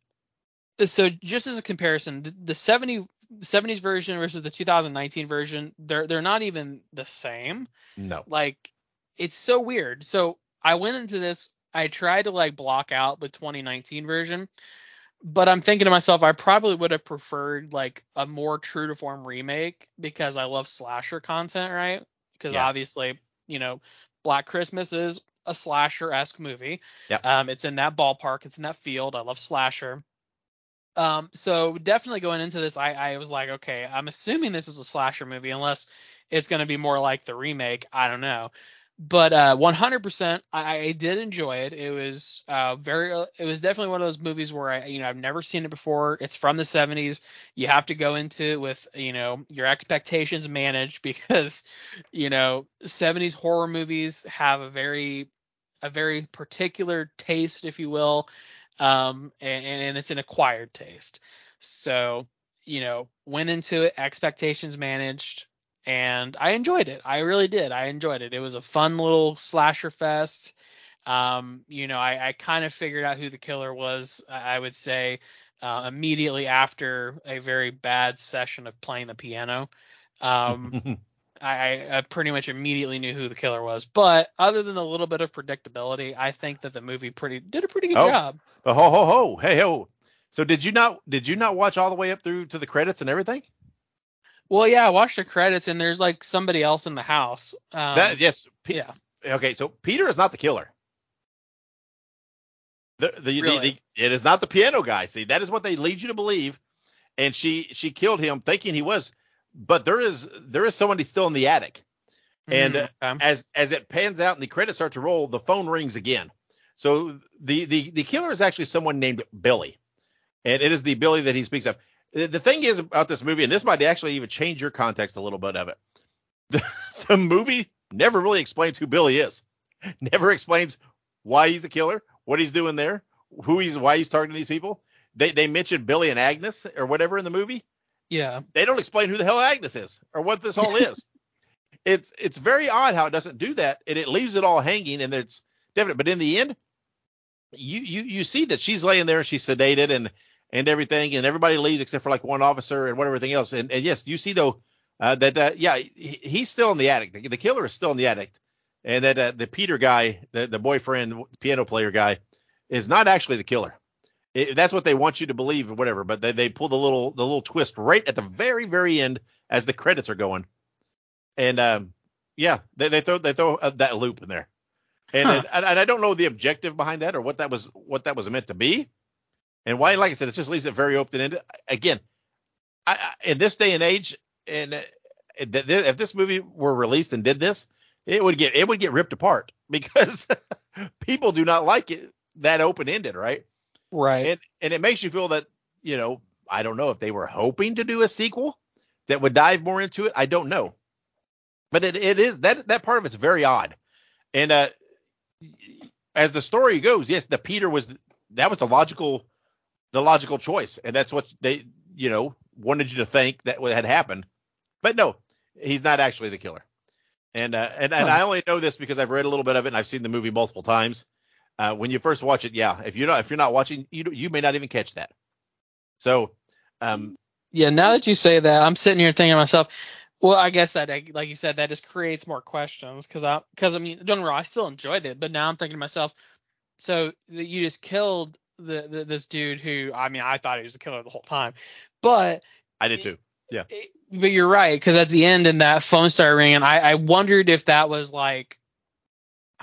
so just as a comparison the, the 70 70s version versus the 2019 version they're they're not even the same No. like it's so weird so i went into this i tried to like block out the 2019 version but i'm thinking to myself i probably would have preferred like a more true to form remake because i love slasher content right because Yeah. obviously you know black christmas is a slasher esque movie. Yeah. Um, it's in that ballpark. It's in that field. I love slasher. Um, so definitely going into this, I, I was like, okay, I'm assuming this is a slasher movie, unless it's going to be more like the remake. I don't know. But uh, 100%, I, I did enjoy it. It was uh, very, it was definitely one of those movies where I, you know, I've never seen it before. It's from the 70s. You have to go into it with, you know, your expectations managed because, you know, 70s horror movies have a very, a very particular taste, if you will, um, and, and it's an acquired taste. So, you know, went into it expectations managed and I enjoyed it. I really did. I enjoyed it. It was a fun little slasher fest. Um, you know, I, I kind of figured out who the killer was. I would say uh, immediately after a very bad session of playing the piano. Um, I, I pretty much immediately knew who the killer was. But other than a little bit of predictability, I think that the movie pretty did a pretty good Oh. job. Oh, ho ho ho, hey ho. So did you not did you not watch all the way up through to the credits and everything? Well, yeah, I watched the credits and there's like somebody else in the house. Um, that yes. P- yeah. Okay, so Peter is not the killer. The the, the, Really? the it is not the piano guy. See, that is what they lead you to believe. And she she killed him thinking he was, but there is there is somebody still in the attic. And Mhm, okay. as as it pans out and the credits start to roll, the phone rings again. So the the the killer is actually someone named Billy, and it is the Billy that he speaks of. The, thing is about this movie, and this might actually even change your context a little bit of it. The, the movie never really explains who Billy is. Never explains why he's a killer, what he's doing there, who he's why he's targeting these people. They they mention Billy and Agnes or whatever in the movie yeah. they don't explain who the hell Agnes is or what this all is. it's it's very odd how it doesn't do that, and it leaves it all hanging, and it's definite. But in the end, you you you see that she's laying there, and she's sedated, and and everything, and everybody leaves except for like one officer and what everything else. And, and yes, you see though uh, that uh, yeah, he, he's still in the attic. The, the killer is still in the attic, and that uh, the Peter guy, the the boyfriend, piano player guy, is not actually the killer. It, that's what they want you to believe or whatever. But they, they pull the little the little twist right at the very very end as the credits are going, and um yeah they, they throw they throw uh, that loop in there, and, Huh. and and I don't know the objective behind that or what that was what that was meant to be, and why like I said it just leaves it very open ended. Again, I, I, in this day and age, and uh, th- th- if this movie were released and did this, it would get it would get ripped apart because people do not like it that open ended, right? Right. and and it makes you feel that you know I don't know if they were hoping to do a sequel that would dive more into it. I don't know, but it, it is that that part of it's very odd. And uh, as the story goes, yes, the Peter was that was the logical the logical choice, and that's what they you know wanted you to think that what had happened. But no, he's not actually the killer. And uh, and and Huh. I only know this because I've read a little bit of it and I've seen the movie multiple times. Uh, when you first watch it, yeah, if you're not if you're not watching, you you may not even catch that. So, um, Yeah, now that you say that, I'm sitting here thinking to myself, well, I guess that, like you said, that just creates more questions because I, because I mean, don't wrong, I still enjoyed it, but now I'm thinking to myself, so you just killed the, the this dude who, I mean, I thought he was the killer the whole time, but I did too. it- but you're right because at the end and that phone started ringing, I, I wondered if that was like,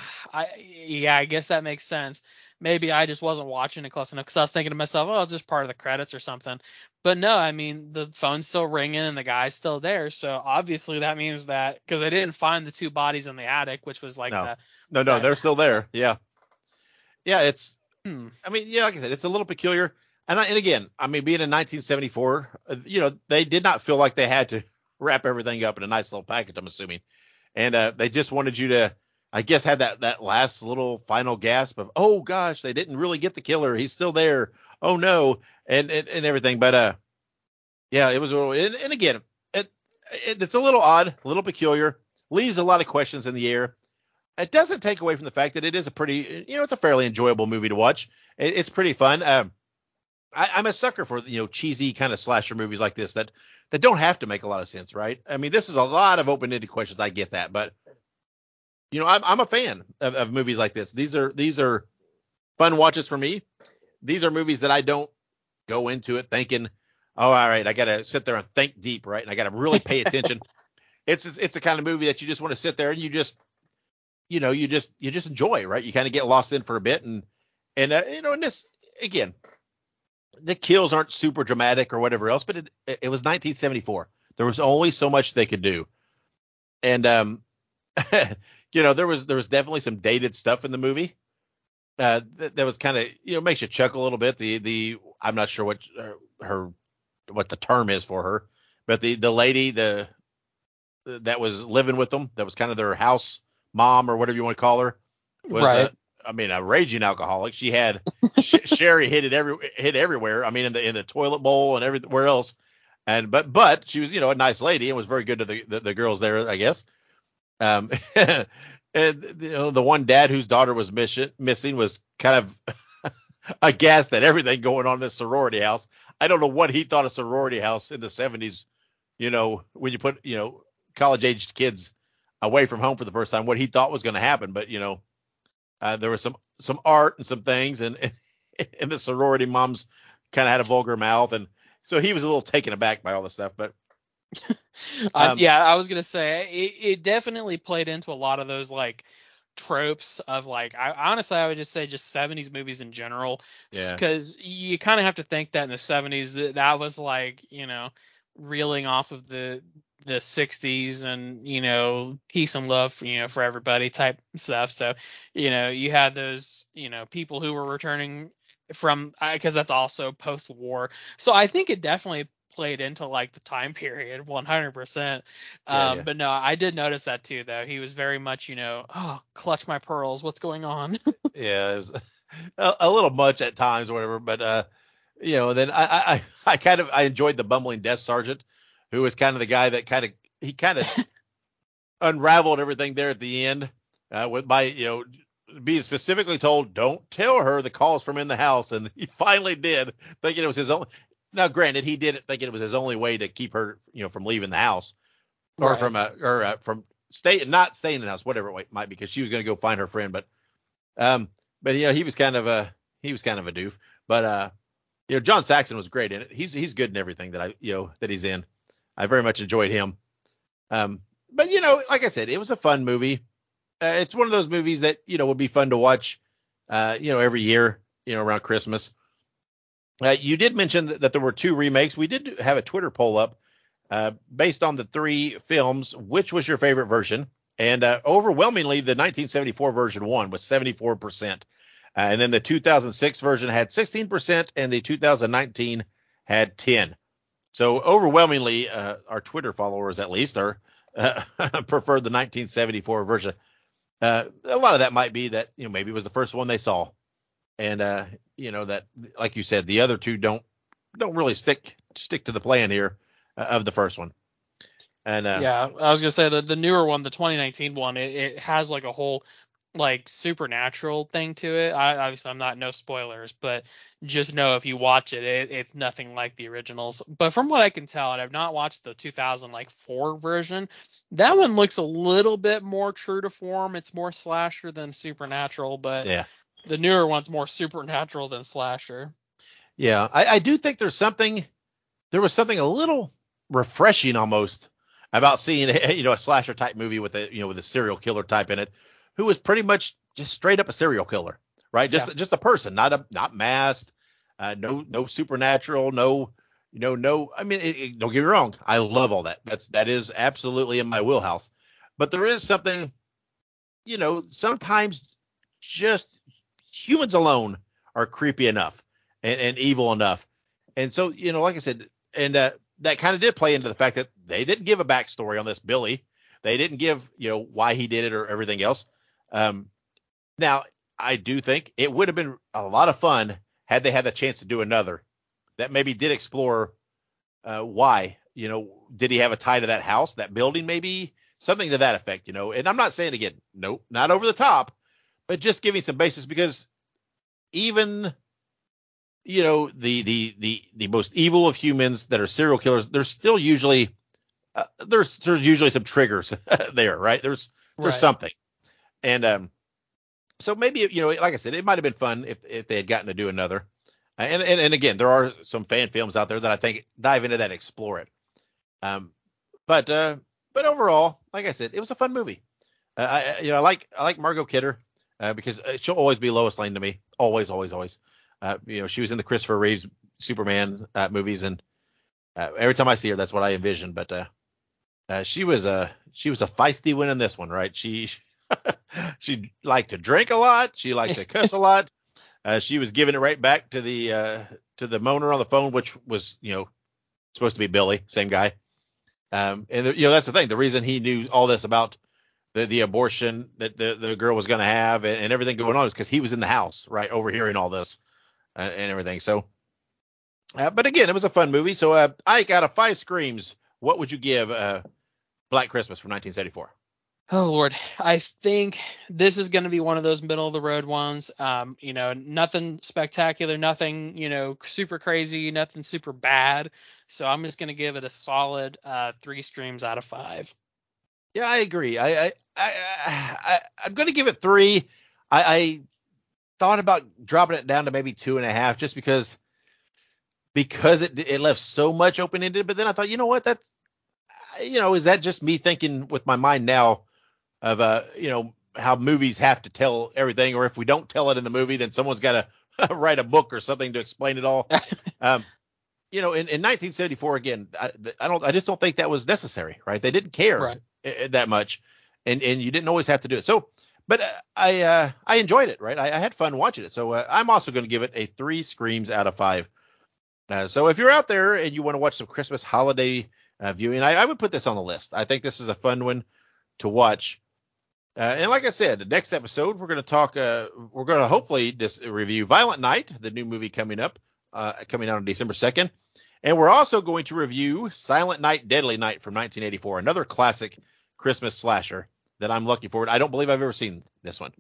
I yeah, I guess that makes sense. Maybe I just wasn't watching it close enough because I was thinking to myself, oh, it's just part of the credits or something. But no, I mean the phone's still ringing and the guy's still there, so obviously that means that because they didn't find the two bodies in the attic, which was like No. the No, no, they're still there. Yeah, yeah. It's hmm, I mean, yeah, like I said, it's a little peculiar. And, I, and again, I mean, being in 1974, uh, you know, they did not feel like they had to wrap everything up in a nice little package. I'm assuming, and uh, they just wanted you to, I guess, have that that last little final gasp of, oh gosh, they didn't really get the killer. He's still there. Oh no, and and, and everything. But uh, yeah, it was a little. And, and again, it, it it's a little odd, a little peculiar, leaves a lot of questions in the air. It doesn't take away from the fact that it is a pretty, you know, it's a fairly enjoyable movie to watch. It, it's pretty fun. Um, I, I'm a sucker for you know cheesy kind of slasher movies like this that that don't have to make a lot of sense, right? I mean, this is a lot of open-ended questions. I get that, but you know, I'm I'm a fan of, of movies like this. These are these are fun watches for me. These are movies that I don't go into it thinking, oh, all right, I got to sit there and think deep, right? And I got to really pay attention. it's it's the kind of movie that you just want to sit there and you just you know you just you just enjoy right you kind of get lost in for a bit and and uh, you know and this again the kills aren't super dramatic or whatever else but it it was 1974 there was only so much they could do and um you know there was there was definitely some dated stuff in the movie. Uh that, that was kind of you know makes you chuckle a little bit. The the i'm not sure what her, her what the term is for her but the the lady the that was living with them that was kind of their house mom or whatever you want to call her was Right. a, I mean a raging alcoholic. She had sh- sherry hit it every hit everywhere. I mean in the in the toilet bowl and everywhere else. And but but she was you know a nice lady and was very good to the the, the girls there i guess um and you know the one dad whose daughter was mission, missing was kind of aghast at everything going on in this sorority house. I don't know what he thought a sorority house in the 70s you know when you put you know college aged kids away from home for the first time what he thought was going to happen. But you know uh, there was some some art and some things and and the sorority moms kind of had a vulgar mouth. And so he was a little taken aback by all this stuff. But Um, yeah, I was gonna say it, it definitely played into a lot of those like tropes of like I honestly I would just say just 70s movies in general Yeah. because you kind of have to think that in the 70s that that was like you know reeling off of the the 60s and you know peace and love you know for everybody type stuff so you know you had those you know people who were returning from because that's also post war so I think it definitely played into like the time period 100% um yeah. but no I did notice that too though he was very much you know oh clutch my pearls what's going on yeah, it was a, a little much at times or whatever, but uh, you know, then I, I, I I kind of I enjoyed the bumbling desk sergeant, who was kind of the guy that kind of he kind of unraveled everything there at the end, uh, with by you know being specifically told don't tell her the calls from in the house, and he finally did, thinking it was his own. Now, granted, he did it thinking it was his only way to keep her, you know, from leaving the house, or Right. from uh, or uh, from stay not staying in the house, whatever it might be, because she was going to go find her friend. But um, but yeah, he was kind of a he was kind of a doof. But uh, you know, John Saxon was great in it. He's he's good in everything that I you know that he's in. I very much enjoyed him. Um, but you know, like I said, it was a fun movie. Uh, it's one of those movies that you know would be fun to watch. Uh, you know, every year, you know, around Christmas. Uh, you did mention that, that there were two remakes. We did have a Twitter poll up uh, based on the three films. Which was your favorite version? And uh, overwhelmingly, the 1974 version won with 74 percent. Uh, and then the 2006 version had 16%, and the 2019 had 10. So overwhelmingly, uh, our Twitter followers at least are uh, preferred the 1974 version. Uh, a lot of that might be that you know maybe it was the first one they saw, and uh, you know that like you said, the other two don't don't really stick stick to the plan here uh, of the first one. And uh, yeah, I was gonna say the the newer one, the 2019 one, it, it has like a whole like supernatural thing to it. I obviously I'm not no spoilers, but just know if you watch it, it it's nothing like the originals. But from what I can tell, and I've not watched the 2004 version, that one looks a little bit more true to form. It's more slasher than supernatural, but yeah. The newer one's more supernatural than slasher. Yeah, I, I do think there's something. There was something a little refreshing almost about seeing you know a slasher type movie with a you know with a serial killer type in it, who was pretty much just straight up a serial killer, right? Just just a person, not a not masked, uh, no no supernatural, no you know no. I mean, it, it- don't get me wrong, I love all that. That's that is absolutely in my wheelhouse. But there is something, you know, sometimes just humans alone are creepy enough and, and evil enough. And so, you know, like I said, and uh, that kind of did play into the fact that they didn't give a backstory on this Billy. They didn't give, you know, why he did it or everything else. Um, now, I do think it would have been a lot of fun had they had the chance to do another that maybe did explore uh, why. You know, did he have a tie to that house, that building, maybe something to that effect? You know, and I'm not saying again, nope, not over the top, but just giving some basis because even you know the the the the most evil of humans that are serial killers there's still usually uh, there's there's usually some triggers there right? There's there's Right. something. And um so maybe you know like i said it might have been fun if if they had gotten to do another. Uh, and and, and again there are some fan films out there that i think dive into that and explore it. Um but uh but overall like i said it was a fun movie. Uh, I, you know, I like I like Margot Kidder uh, because uh, she'll always be Lois Lane to me. Always, always, always. Uh, you know, she was in the Christopher Reeves Superman uh, movies, and uh, every time I see her, that's what I envision. But uh, uh, she was a she was a feisty one in this one, right? She she liked to drink a lot. She liked to cuss a lot. Uh, she was giving it right back to the uh, to the moaner on the phone, which was you know supposed to be Billy, same guy. Um, and the, you know that's the thing. The reason he knew all this about the the abortion that the the girl was going to have and, and everything going on is because he was in the house, right, overhearing all this uh, and everything. So, uh, but again, it was a fun movie. So, uh, Ike, out of five screams, what would you give uh, Black Christmas from 1974? Oh Lord, I think this is going to be one of those middle of the road ones. Um, you know, nothing spectacular, nothing you know super crazy, nothing super bad. So I'm just going to give it a solid uh, three streams out of five. Yeah, I agree. I I I, I I'm going to give it three. I, I thought about dropping it down to maybe two and a half, just because because it it left so much open ended. But then I thought, you know what, that you know, is that just me thinking with my mind now of uh you know how movies have to tell everything, or if we don't tell it in the movie, then someone's got to write a book or something to explain it all. um, you know, in, in 1974, again, I, I don't, I just don't think that was necessary, right? They didn't care Right. I- that much, and and you didn't always have to do it. So, but uh, I uh, I enjoyed it, right? I, I had fun watching it. So uh, I'm also going to give it a three screams out of five. Uh, so if you're out there and you want to watch some Christmas holiday uh, viewing, I, I would put this on the list. I think this is a fun one to watch. Uh, and like I said, the next episode we're going to talk. We're going to hopefully just review Violent Night, the new movie coming up, uh, coming out on December second, and we're also going to review Silent Night, Deadly Night from 1984, another classic Christmas slasher that I'm looking forward. To. I don't believe I've ever seen this one.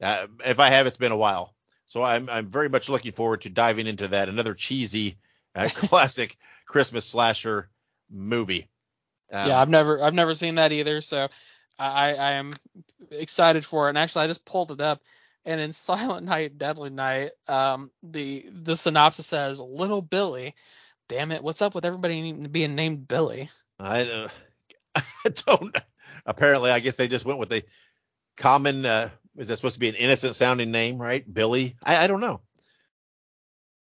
Uh, if I have, it's been a while. So I'm I'm very much looking forward to diving into that, another cheesy uh, classic Christmas slasher movie. Um, yeah, I've never I've never seen that either, so I I am excited for it. And actually, I just pulled it up, and in Silent Night, Deadly Night, um, the the synopsis says Little Billy. Damn it, what's up with everybody being named Billy? I, uh, I don't. Apparently, I guess they just went with the common. Uh, is that supposed to be an innocent sounding name, right? Billy. I, I don't know.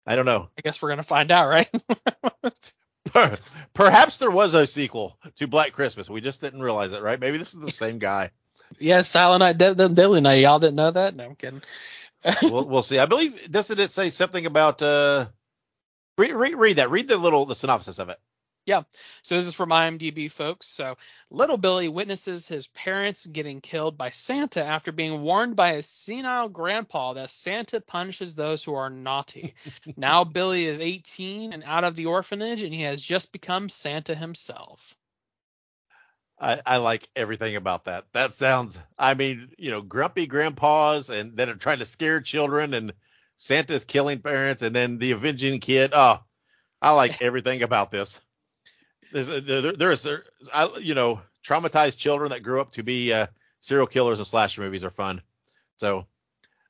I don't know. I guess we're gonna find out, right? Perhaps there was a sequel to Black Christmas. We just didn't realize it, right? Maybe this is the same guy. yeah, Silent Night, De- De- Deadly Night. Y'all didn't know that? No, I'm kidding. We'll, we'll see. I believe doesn't it say something about? uh read, read, read that. Read the little the synopsis of it. Yeah. So this is from IMDb, folks. So little Billy witnesses his parents getting killed by Santa after being warned by his senile grandpa that Santa punishes those who are naughty. now Billy is 18 and out of the orphanage, and he has just become Santa himself. I, I like everything about that. That sounds, I mean, you know, grumpy grandpas and that are trying to scare children and Santa's killing parents and then the avenging kid. Oh, I like everything about this. There's, there, there's, there, I, you know, traumatized children that grew up to be uh, serial killers and slasher movies are fun. So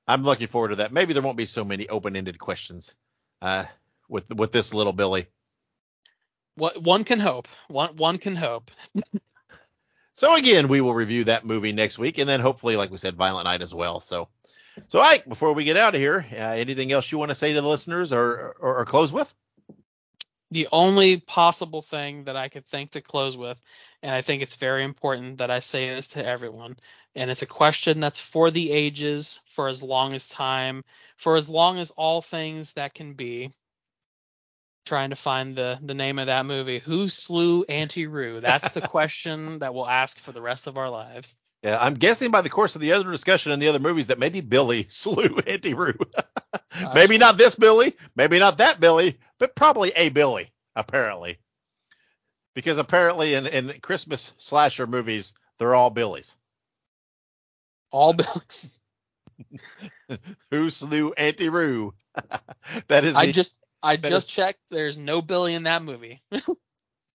I'm looking forward to that. Maybe there won't be so many open-ended questions uh, with with this little Billy. What one can hope. One one can hope. So again, we will review that movie next week, and then hopefully, like we said, Violent Night as well. So, so Ike, before we get out of here, uh, anything else you want to say to the listeners, or, or or close with? the only possible thing that I could think to close with, and I think it's very important that I say this to everyone, and it's a question that's for the ages, for as long as time, for as long as all things that can be. Trying to find the the name of that movie. Who slew Auntie Roo? That's the question that we'll ask for the rest of our lives. Yeah, I'm guessing by the course of the other discussion and the other movies that maybe Billy slew Auntie Roo. maybe not this Billy, maybe not that Billy, but probably a Billy, apparently. Because apparently in, in Christmas slasher movies, they're all Billies. All Bills. Who slew Auntie Roo? that is the, I just I just checked. There's no Billy in that movie.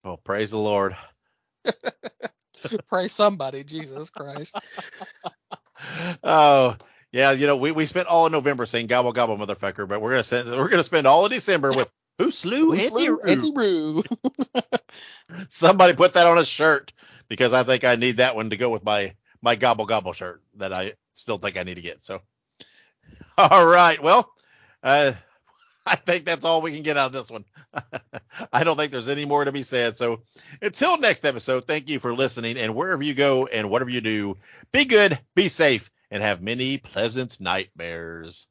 oh, praise the Lord. Pray somebody, Jesus Christ. oh yeah, you know we, we spent all of November saying gobble gobble motherfucker, but we're gonna send, we're gonna spend all of December with who slew Who Auntie slew Roo? Roo? Somebody put that on a shirt because I think I need that one to go with my my gobble gobble shirt that I still think I need to get. So, all right. Well, uh, I think that's all we can get out of this one. I don't think there's any more to be said. So until next episode, thank you for listening. And wherever you go and whatever you do, be good, be safe, and have many pleasant nightmares.